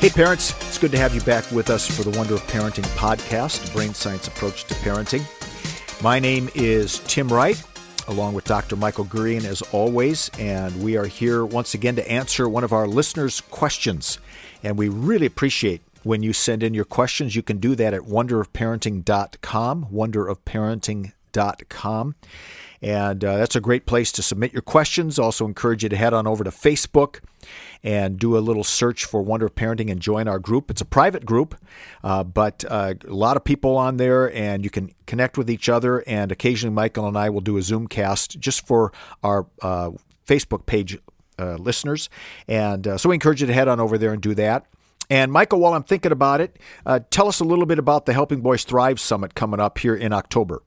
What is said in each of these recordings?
Hey, parents, it's good to have you back with us for the Wonder of Parenting podcast, Brain Science Approach to Parenting. My name is Tim Wright, along with Dr. Michael Gurian, as always, and we are here once again to answer one of our listeners' questions. And we really appreciate when you send in your questions. You can do that at wonderofparenting.com, wonderofparenting.com. And uh, that's a great place to submit your questions. Also, encourage you to head on over to Facebook and do a little search for Wonder of Parenting and join our group. It's a private group, uh, but uh, a lot of people on there, and you can connect with each other. And occasionally, Michael and I will do a Zoom cast just for our uh, Facebook page uh, listeners. And uh, so we encourage you to head on over there and do that. And Michael, while I'm thinking about it, tell us a little bit about the Helping Boys Thrive Summit coming up here in October.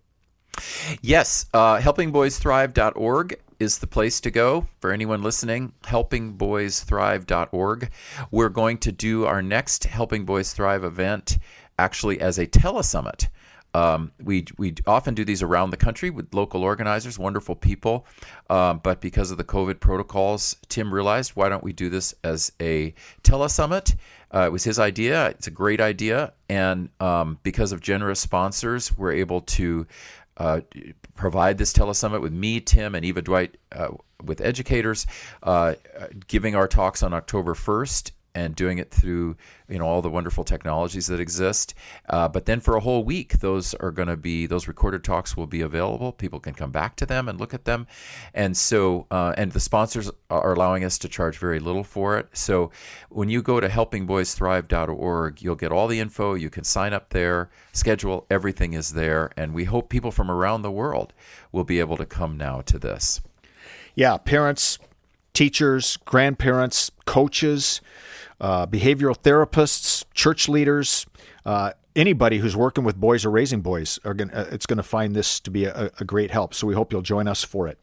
Yes, uh, helpingboysthrive.org is the place to go for anyone listening. Helpingboysthrive.org. We're going to do our next Helping Boys Thrive event actually as a telesummit. Um, we we often do these around the country with local organizers, wonderful people. Um, but because of the COVID protocols, Tim realized why don't we do this as a telesummit? Uh, it was his idea. It's a great idea, and um, because of generous sponsors, we're able to uh, provide this telesummit with me, Tim, and Eva Dwight uh, with educators, uh, giving our talks on October 1st and doing it through you know all the wonderful technologies that exist. Uh, but then for a whole week, those are going to be those recorded talks will be available. People can come back to them and look at them, and so uh, and the sponsors are allowing us to charge very little for it. So when you go to helpingboysthrive.org, you'll get all the info. You can sign up there, schedule everything is there, and we hope people from around the world will be able to come now to this. Yeah, parents, teachers, grandparents, coaches uh, behavioral therapists, church leaders, uh, anybody who's working with boys or raising boys are going uh, it's going to find this to be a, a, great help. So we hope you'll join us for it.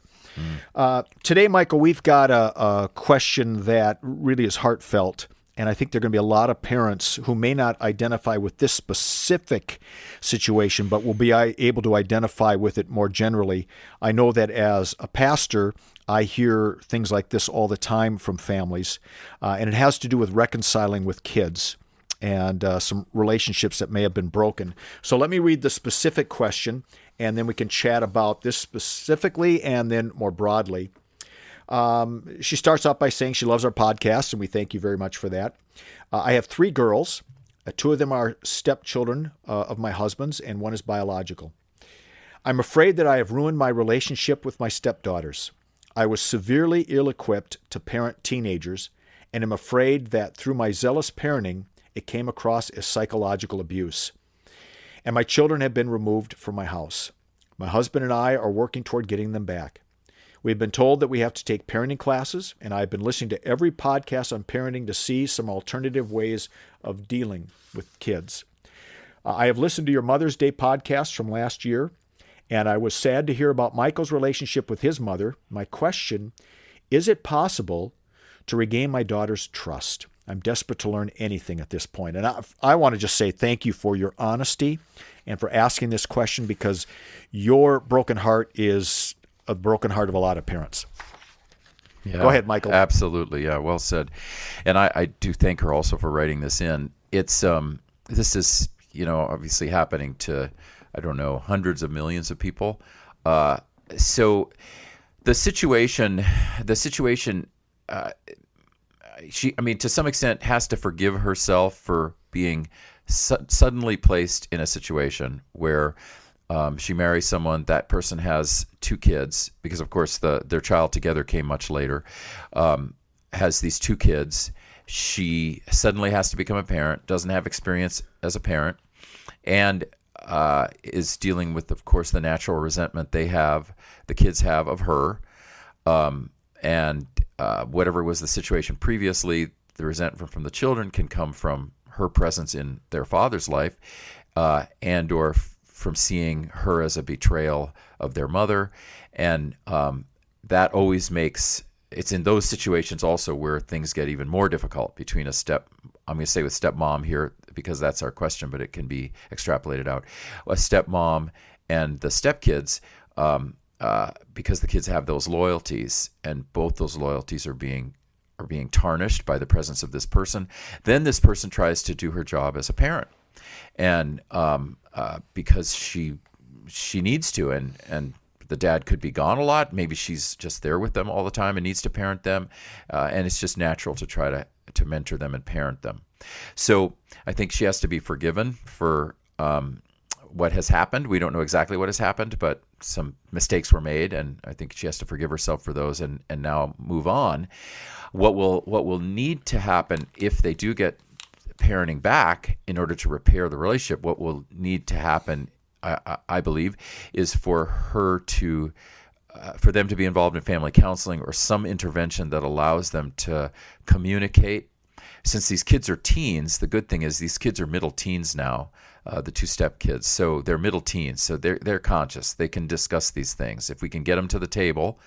Mm. today, Michael, we've got a, a question that really is heartfelt. And I think there are going to be a lot of parents who may not identify with this specific situation, but will be able to identify with it more generally. I know that as a pastor, I hear things like this all the time from families, uh, and it has to do with reconciling with kids and uh, some relationships that may have been broken. So let me read the specific question, and then we can chat about this specifically and then more broadly. Um, she starts off by saying she loves our podcast, and we thank you very much for that. Uh, I have three girls. Uh, two of them are stepchildren uh, of my husband's, and one is biological. I'm afraid that I have ruined my relationship with my stepdaughters. I was severely ill equipped to parent teenagers and am afraid that through my zealous parenting, it came across as psychological abuse. And my children have been removed from my house. My husband and I are working toward getting them back. We've been told that we have to take parenting classes, and I've been listening to every podcast on parenting to see some alternative ways of dealing with kids. Uh, I have listened to your Mother's Day podcast from last year and I was sad to hear about Michael's relationship with his mother. My question is it possible to regain my daughter's trust? I'm desperate to learn anything at this point. And I, I want to just say thank you for your honesty and for asking this question because your broken heart is a broken heart of a lot of parents. Yeah, Go ahead, Michael. Absolutely. Yeah, well said. And I, I do thank her also for writing this in. It's um this is, you know, obviously happening to I don't know, hundreds of millions of people. Uh, so the situation, the situation, uh, she, I mean, to some extent, has to forgive herself for being su- suddenly placed in a situation where um, she marries someone. That person has two kids because, of course, the their child together came much later. Um, has these two kids. She suddenly has to become a parent. Doesn't have experience as a parent, and uh, is dealing with, of course, the natural resentment they have, the kids have of her, um, and uh, whatever was the situation previously, the resentment from the children can come from her presence in their father's life, uh, and or from seeing her as a betrayal of their mother, and um, that always makes it's in those situations also where things get even more difficult between a step I'm going to say with stepmom here because that's our question, but it can be extrapolated out. A stepmom and the stepkids, um, uh, because the kids have those loyalties, and both those loyalties are being are being tarnished by the presence of this person. Then this person tries to do her job as a parent, and um, uh, because she she needs to, and and the dad could be gone a lot. Maybe she's just there with them all the time and needs to parent them, uh, and it's just natural to try to to mentor them and parent them. So I think she has to be forgiven for um, what has happened. We don't know exactly what has happened, but some mistakes were made, and I think she has to forgive herself for those and and now move on. What will what will need to happen if they do get parenting back in order to repair the relationship? What will need to happen, I, I believe, is for her to uh, for them to be involved in family counseling or some intervention that allows them to communicate. Since these kids are teens, the good thing is these kids are middle teens now uh, the two step kids. So they're middle teens, so they're they're conscious. They can discuss these things. If we can get them to the table,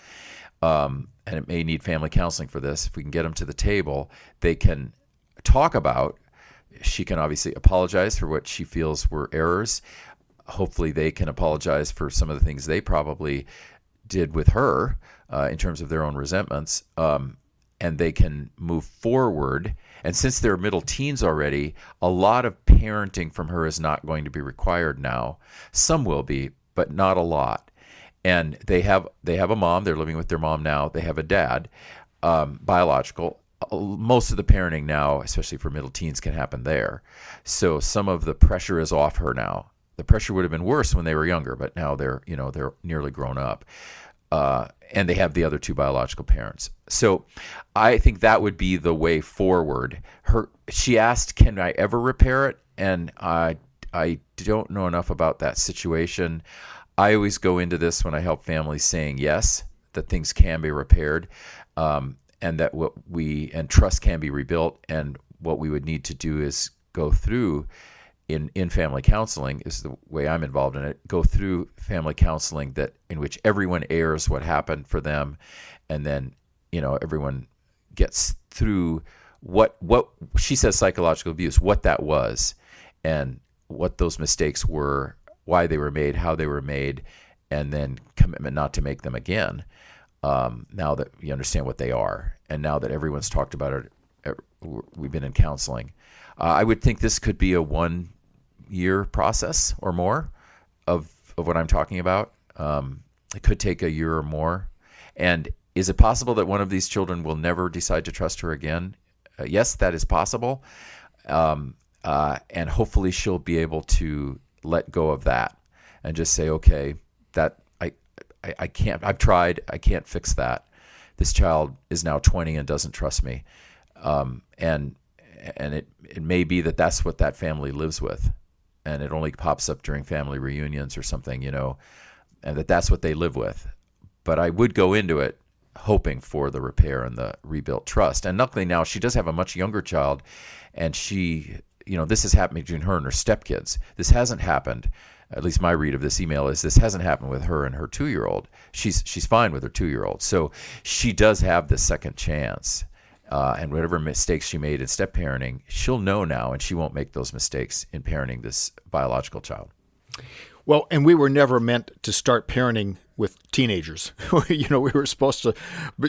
um, and it may need family counseling for this. If we can get them to the table, they can talk about. She can obviously apologize for what she feels were errors. Hopefully, they can apologize for some of the things they probably did with her uh, in terms of their own resentments, um, and they can move forward and since they're middle teens already, a lot of parenting from her is not going to be required now. Some will be, but not a lot. And they have they have a mom. They're living with their mom now. They have a dad, um, biological. Most of the parenting now, especially for middle teens, can happen there. So some of the pressure is off her now. The pressure would have been worse when they were younger, but now they're you know they're nearly grown up. Uh, and they have the other two biological parents. So I think that would be the way forward. Her she asked, "Can I ever repair it?" And I I don't know enough about that situation. I always go into this when I help families saying yes, that things can be repaired, um, and that what we and trust can be rebuilt. And what we would need to do is go through in in family counseling is the way I'm involved in it. Go through family counseling that in which everyone airs what happened for them, and then you know everyone gets through what what she says psychological abuse, what that was, and what those mistakes were, why they were made, how they were made, and then commitment not to make them again. Um, now that you understand what they are, and now that everyone's talked about it, er, we've been in counseling. Uh, I would think this could be a one year process or more of of what I'm talking about. Um, it could take a year or more. And is it possible that one of these children will never decide to trust her again? Uh, yes, that is possible. Um, uh, and hopefully she'll be able to let go of that and just say, okay, that I, I, can't, I've tried, I can't fix that. This child is now 20 and doesn't trust me. Um, and, and it, it may be that that's what that family lives with and it only pops up during family reunions or something, you know, and that that's what they live with. But I would go into it hoping for the repair and the rebuilt trust. And luckily now she does have a much younger child, and she, you know, this is happening between her and her stepkids. This hasn't happened. At least my read of this email is this hasn't happened with her and her two year old. She's she's fine with her two year old. So she does have this second chance uh, and whatever mistakes she made in step parenting, she'll know now, and she won't make those mistakes in parenting this biological child. Well, and we were never meant to start parenting with teenagers. you know, we were supposed to,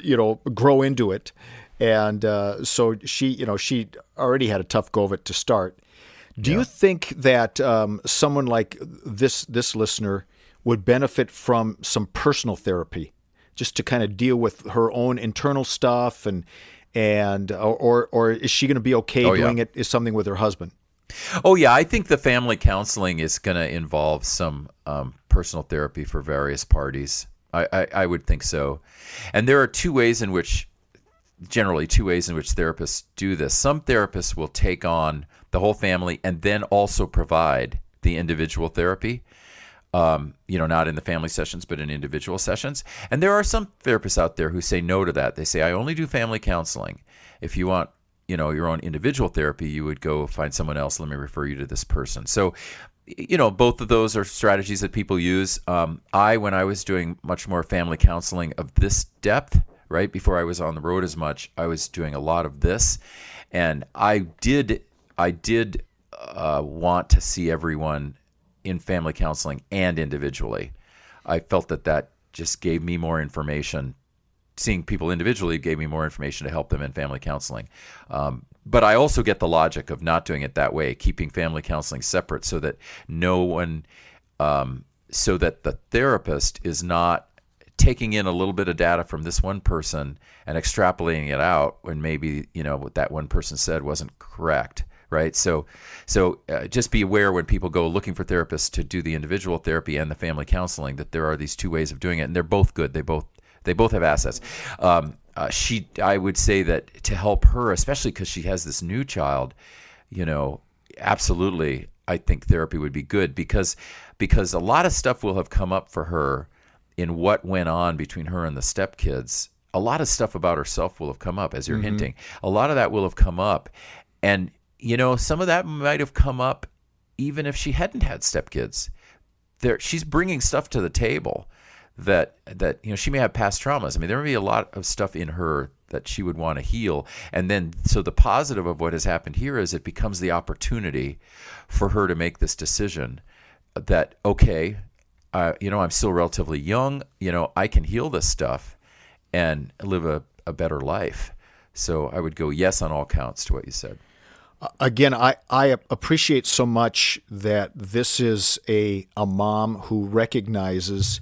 you know, grow into it, and uh, so she, you know, she already had a tough go of it to start. Do yeah. you think that um, someone like this this listener would benefit from some personal therapy, just to kind of deal with her own internal stuff and and or or is she going to be okay oh, doing yeah. it is something with her husband? Oh yeah, I think the family counseling is going to involve some um, personal therapy for various parties. I, I, I would think so, and there are two ways in which, generally, two ways in which therapists do this. Some therapists will take on the whole family and then also provide the individual therapy um, you know, not in the family sessions, but in individual sessions. And there are some therapists out there who say no to that. They say, I only do family counseling. If you want, you know, your own individual therapy, you would go find someone else. Let me refer you to this person. So, you know, both of those are strategies that people use. Um, I, when I was doing much more family counseling of this depth, right before I was on the road as much, I was doing a lot of this, and I did, I did uh, want to see everyone in family counseling and individually. I felt that that just gave me more information seeing people individually gave me more information to help them in family counseling. Um, but I also get the logic of not doing it that way, keeping family counseling separate so that no one, um, so that the therapist is not taking in a little bit of data from this one person and extrapolating it out when maybe you know what that one person said wasn't correct right? So so uh, just be aware when people go looking for therapists to do the individual therapy and the family counseling that there are these two ways of doing it and they're both good. They both they both have assets. Um, uh, she i would say that to help her especially because she has this new child you know absolutely i think therapy would be good because because a lot of stuff will have come up for her in what went on between her and the stepkids, a lot of stuff about herself will have come up, as you're mm-hmm. hinting. A lot of that will have come up. And, you know, some of that might have come up even if she hadn't had stepkids. There, she's bringing stuff to the table that that you know she may have past traumas. I mean, there may be a lot of stuff in her that she would want to heal, and then so the positive of what has happened here is it becomes the opportunity for her to make this decision that okay, uh, you know, I'm still relatively young. You know, I can heal this stuff and live a, a better life. So I would go yes on all counts to what you said. Again, I, I appreciate so much that this is a, a mom who recognizes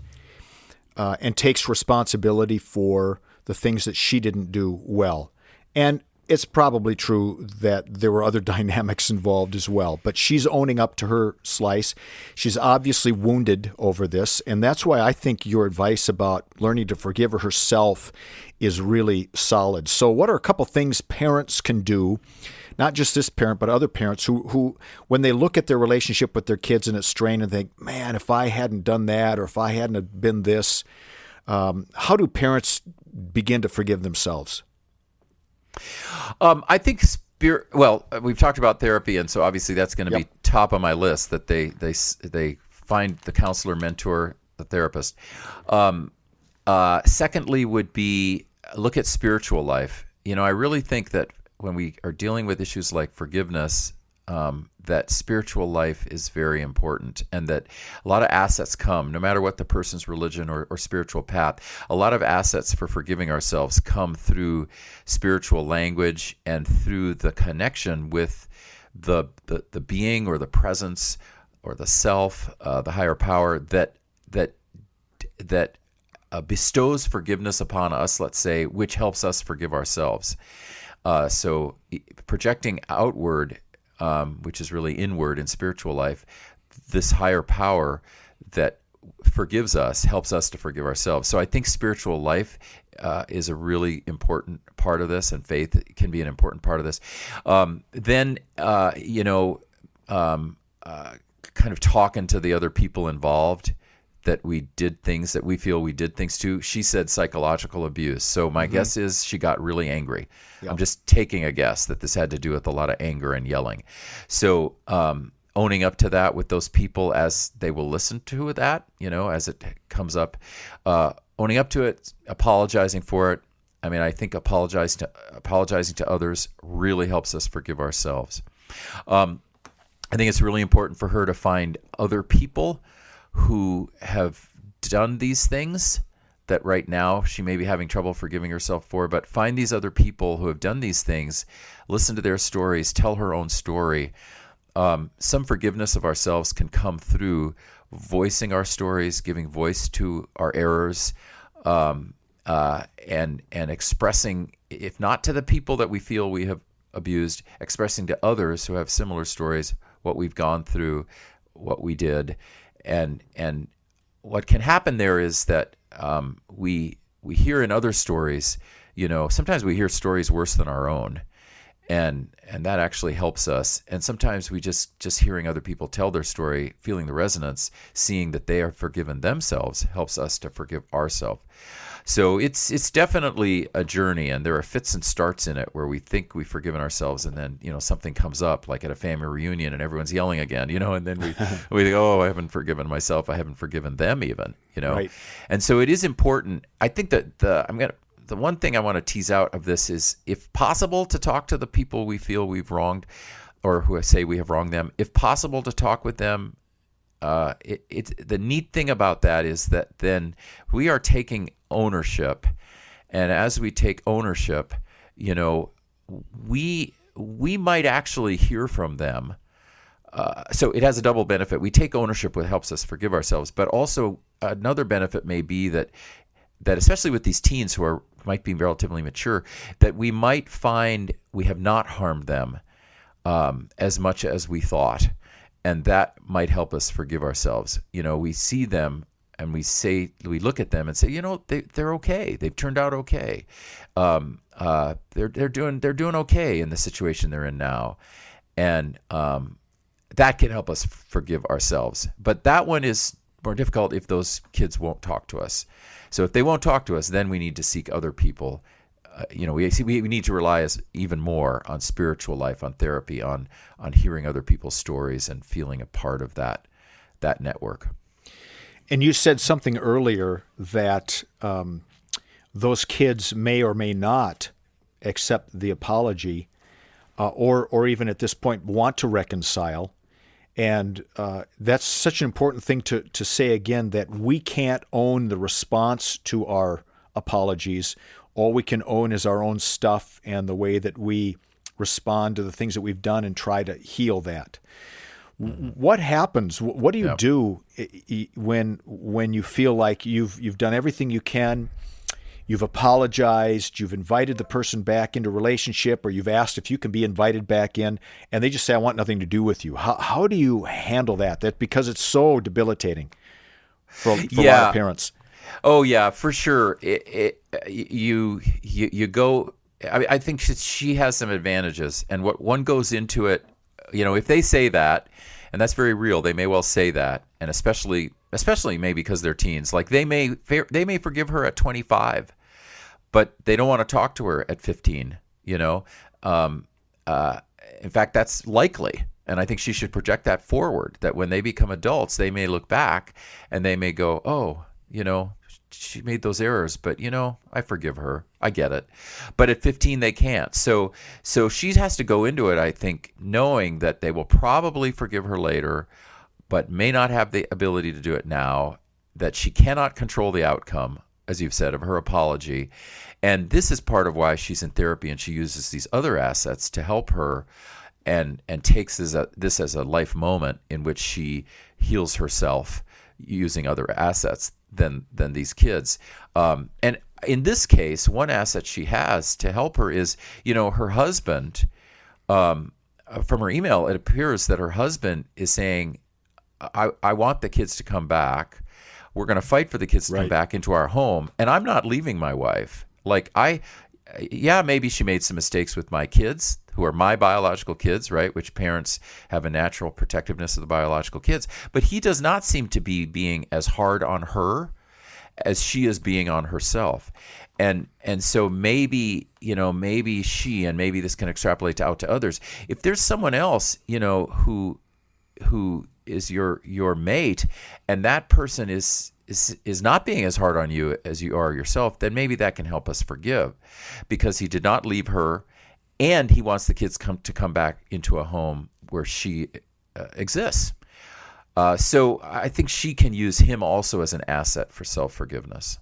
uh, and takes responsibility for the things that she didn't do well. And it's probably true that there were other dynamics involved as well, but she's owning up to her slice. She's obviously wounded over this, and that's why I think your advice about learning to forgive herself is really solid. So, what are a couple things parents can do? Not just this parent, but other parents who, who, when they look at their relationship with their kids and it's strained and think, man, if I hadn't done that or if I hadn't been this, um, how do parents begin to forgive themselves? Um, I think spirit. Well, we've talked about therapy, and so obviously that's going to yep. be top of my list. That they they they find the counselor, mentor, the therapist. Um, uh, secondly, would be look at spiritual life. You know, I really think that when we are dealing with issues like forgiveness, um, that spiritual life is very important and that a lot of assets come, no matter what the person's religion or, or, spiritual path, a lot of assets for forgiving ourselves come through spiritual language and through the connection with the, the, the being or the presence or the self, uh, the higher power that, that, that uh, bestows forgiveness upon us, let's say, which helps us forgive ourselves. Uh, so projecting outward um, which is really inward in spiritual life, this higher power that forgives us helps us to forgive ourselves. So I think spiritual life uh, is a really important part of this, and faith can be an important part of this. Um, then, uh, you know, um, uh, kind of talking to the other people involved that we did things that we feel we did things to. She said psychological abuse. So my mm-hmm. guess is she got really angry. Yep. I'm just taking a guess that this had to do with a lot of anger and yelling. So um, owning up to that with those people as they will listen to that, you know, as it comes up, uh, owning up to it, apologizing for it. I mean, I think apologizing to apologizing to others really helps us forgive ourselves. Um, I think it's really important for her to find other people who have done these things that right now she may be having trouble forgiving herself for, but find these other people who have done these things, listen to their stories, tell her own story. Um, some forgiveness of ourselves can come through voicing our stories, giving voice to our errors, um, uh, and and expressing, if not to the people that we feel we have abused, expressing to others who have similar stories what we've gone through, what we did, and and what can happen there is that um, we we hear in other stories, you know, sometimes we hear stories worse than our own, and and that actually helps us. And sometimes we just just hearing other people tell their story, feeling the resonance, seeing that they are forgiven themselves, helps us to forgive ourselves. So it's it's definitely a journey, and there are fits and starts in it where we think we've forgiven ourselves, and then you know something comes up, like at a family reunion, and everyone's yelling again, you know, and then we we think, oh, I haven't forgiven myself, I haven't forgiven them even, you know, right. and so it is important. I think that the I'm gonna the one thing I want to tease out of this is, if possible, to talk to the people we feel we've wronged, or who I say we have wronged them. If possible, to talk with them uh, it, it's the neat thing about that is that then we are taking ownership and as we take ownership, you know, we we might actually hear from them. Uh, so it has a double benefit. We take ownership, which helps us forgive ourselves, but also another benefit may be that that especially with these teens who are might be relatively mature, that we might find we have not harmed them um, as much as we thought, and that might help us forgive ourselves. You know, we see them and we say we look at them and say, you know, they they're okay. They've turned out okay. Um, uh, they're they're doing they're doing okay in the situation they're in now, and um, that can help us forgive ourselves. But that one is more difficult if those kids won't talk to us. So if they won't talk to us, then we need to seek other people. Uh, you know, we, we need to rely as, even more on spiritual life, on therapy, on on hearing other people's stories and feeling a part of that that network. And you said something earlier that um, those kids may or may not accept the apology, uh, or or even at this point want to reconcile. And uh, that's such an important thing to, to say again that we can't own the response to our apologies. All we can own is our own stuff and the way that we respond to the things that we've done and try to heal that. Mm-hmm. What happens? What do you yep. do when when you feel like you've you've done everything you can you've apologized, you've invited the person back into relationship, or you've asked if you can be invited back in, and they just say, I want nothing to do with you. How, how do you handle that? That because it's so debilitating for, for yeah. a lot of parents. Oh yeah, for sure. It, it, you, you you go. I, I think she has some advantages, and what one goes into it. You know, if they say that, and that's very real, they may well say that, and especially especially maybe because they're teens. Like they may they may forgive her at 25, but they don't want to talk to her at 15. You know, um, uh, in fact, that's likely. And I think she should project that forward that when they become adults, they may look back and they may go, oh, you know, she made those errors, but you know, I forgive her. I get it. But at 15 they can't. So so she has to go into it I think knowing that they will probably forgive her later, but may not have the ability to do it now, that she cannot control the outcome as you've said, of her apology. And this is part of why she's in therapy and she uses these other assets to help her and and takes this, a, this as a life moment in which she heals herself using other assets than than these kids. Um, and in this case, one asset she has to help her is, you know, her husband. Um, from her email, it appears that her husband is saying, I, I want the kids to come back. We're going to fight for the kids to right. come back into our home. And I'm not leaving my wife. Like, I, yeah, maybe she made some mistakes with my kids, who are my biological kids, right? Which parents have a natural protectiveness of the biological kids. But he does not seem to be being as hard on her as she is being on herself. And and so maybe, you know, maybe she and maybe this can extrapolate out to others. If there's someone else, you know, who who is your your mate and that person is is is not being as hard on you as you are yourself then maybe that can help us forgive because he did not leave her and he wants the kids come to come back into a home where she uh, exists uh, so I think she can use him also as an asset for self forgiveness.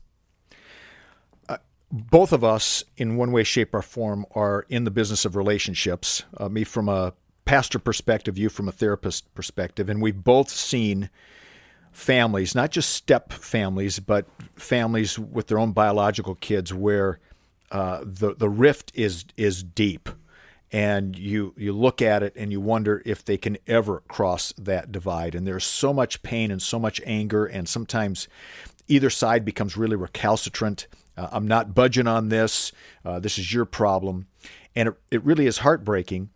Uh, both of us, in one way, shape, or form, are in the business of relationships. Uh, me from a pastor perspective, you from a therapist perspective, and we've both seen families, not just step families, but families with their own biological kids, where uh, the the rift is is deep, and you you look at it and you wonder if they can ever cross that divide. And there's so much pain and so much anger, and sometimes either side becomes really recalcitrant. Uh, I'm not budging on this. Uh, this is your problem, and it, it really is heartbreaking.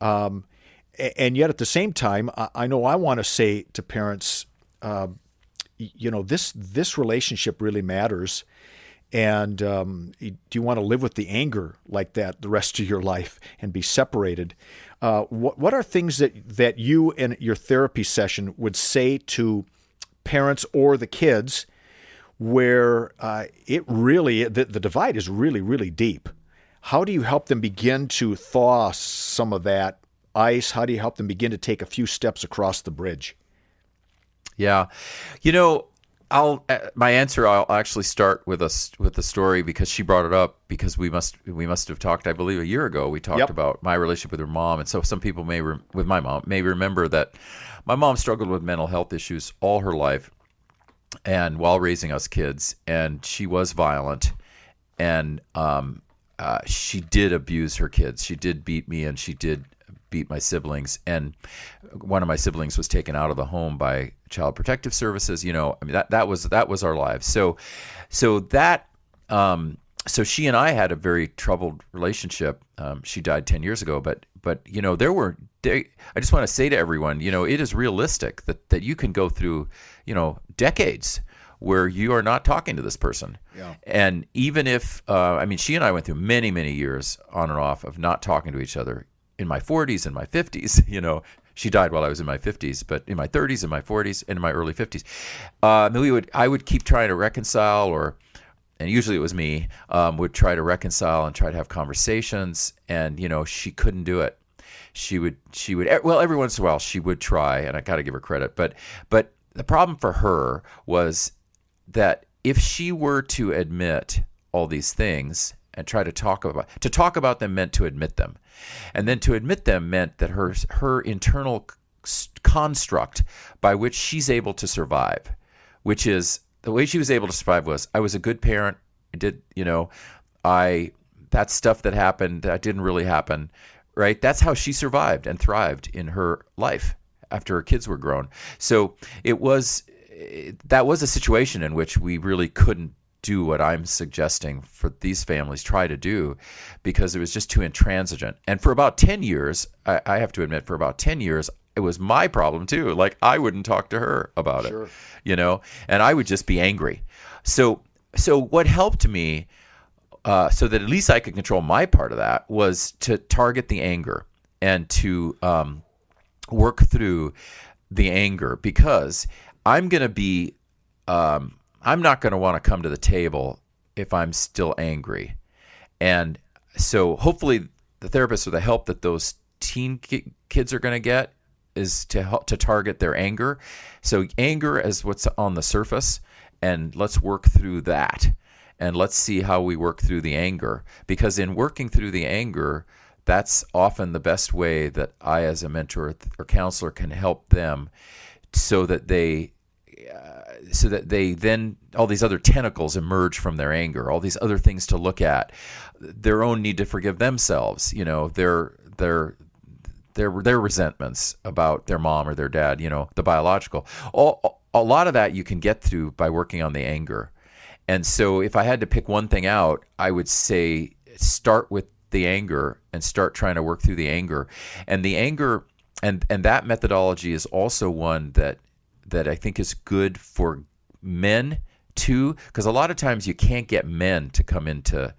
Um, and yet at the same time, I know I want to say to parents, uh, you know, this this relationship really matters. And um, do you want to live with the anger like that the rest of your life and be separated? Uh, what what are things that that you and your therapy session would say to parents or the kids where uh, it really the, the divide is really really deep? How do you help them begin to thaw some of that ice? How do you help them begin to take a few steps across the bridge? Yeah. You know, I'll uh, my answer. I'll actually start with a with the story because she brought it up because we must we must have talked. I believe a year ago we talked Yep. about my relationship with her mom, and so some people may re- with my mom may remember that my mom struggled with mental health issues all her life, and while raising us kids, and she was violent, and um, uh, she did abuse her kids. She did beat me, and she did beat my siblings. And one of my siblings was taken out of the home by Child Protective Services. You know, I mean that that was that was our lives. So, so that. Um, so she and I had a very troubled relationship. Um, she died ten years ago, but but you know there were. I just want to say to everyone, you know, it is realistic that that you can go through, you know, decades where you are not talking to this person. Yeah. And even if, uh, I mean, she and I went through many, many years on and off of not talking to each other in my 40s and my 50s. You know, she died while I was in my 50s, but in my 30s and my 40s and in my early 50s, uh, we would, I would keep trying to reconcile or, and usually it was me, um, would try to reconcile and try to have conversations. And, you know, she couldn't do it. She would, she would, well, every once in a while she would try, and I got to give her credit. But, but the problem for her was that if she were to admit all these things and try to talk about to talk about them meant to admit them and then to admit them meant that her her internal construct by which she's able to survive which is the way she was able to survive was I was a good parent. I did you know I that stuff that happened that didn't really happen right? That's how she survived and thrived in her life after her kids were grown. So it was that was a situation in which we really couldn't do what I'm suggesting for these families try to do because it was just too intransigent. And for about 10 years, I, I have to admit, for about 10 years, it was my problem too. Like I wouldn't talk to her about Sure. it, you know, and I would just be angry. So, so what helped me, uh, so that at least I could control my part of that, was to target the anger and to um, work through the anger because I'm going to be, um, I'm not going to want to come to the table if I'm still angry. And so hopefully the therapist or the help that those teen ki- kids are going to get is to help to target their anger. So anger is what's on the surface and let's work through that. And let's see how we work through the anger because in working through the anger that's often the best way that I as a mentor or counselor can help them so that they Uh, so that they then all these other tentacles emerge from their anger all these other things to look at. Their own need to forgive themselves you know their their their their resentments about their mom or their dad you know the biological. All, a lot of that you can get through by working on the anger. And so if i had to pick one thing out i would say start with the anger and start trying to work through the anger. And the anger and and that methodology is also one that that I think is good for men too because a lot of times you can't get men to come into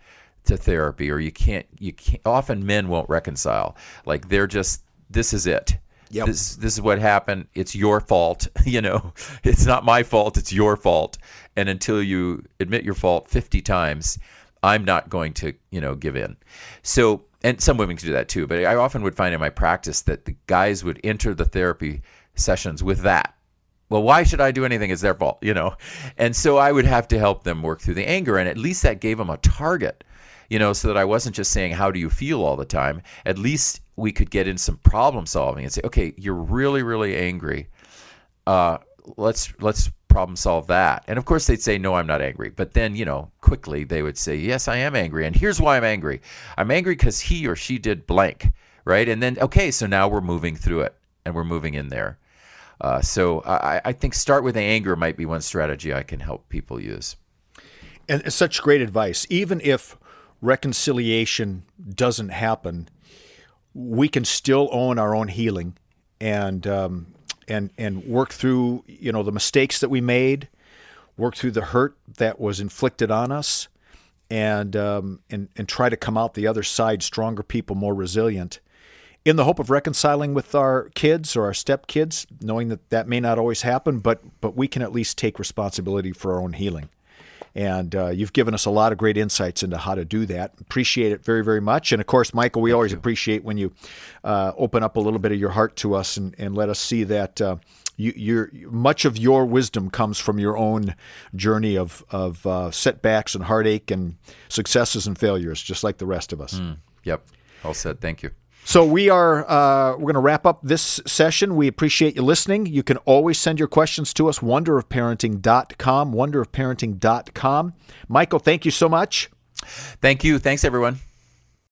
to therapy or you can't you can't often men won't reconcile. Like they're just this is it. Yep. this this is what happened. It's your fault you know? It's not my fault. It's your fault. And until you admit your fault 50 times i'm not going to you know give in. So and some women can do that too but i often would find in my practice that the guys would enter the therapy sessions with that well why should i do anything? It's their fault you know? And so i would have to help them work through the anger and at least that gave them a target you know so that i wasn't just saying how do you feel? all the time. At least we could get in some problem solving and say okay you're really really angry. Uh, let's let's problem solve that. And of course they'd say no i'm not angry. But then you know quickly they would say yes i am angry and here's why i'm angry. I'm angry because he or she did blank right? And then okay so now we're moving through it and we're moving in there uh, so I, I think start with anger might be one strategy I can help people use. And such great advice. Even if reconciliation doesn't happen, we can still own our own healing and um, and and work through you know the mistakes that we made, work through the hurt that was inflicted on us, and um, and and try to come out the other side stronger people, more resilient. In the hope of reconciling with our kids or our stepkids, knowing that that may not always happen, but but we can at least take responsibility for our own healing And uh, you've given us a lot of great insights into how to do that. Appreciate it very, very much. And of course, Michael, we Thank always you. appreciate when you uh, open up a little bit of your heart to us and, and let us see that uh, you, much of your wisdom comes from your own journey of of uh, setbacks and heartache and successes and failures, just like the rest of us. Mm, yep, all said. Thank you. So we are uh, we're going to wrap up this session. We appreciate you listening. You can always send your questions to us, wonderofparenting.com, wonderofparenting.com. Michael, thank you so much. Thank you. Thanks, everyone.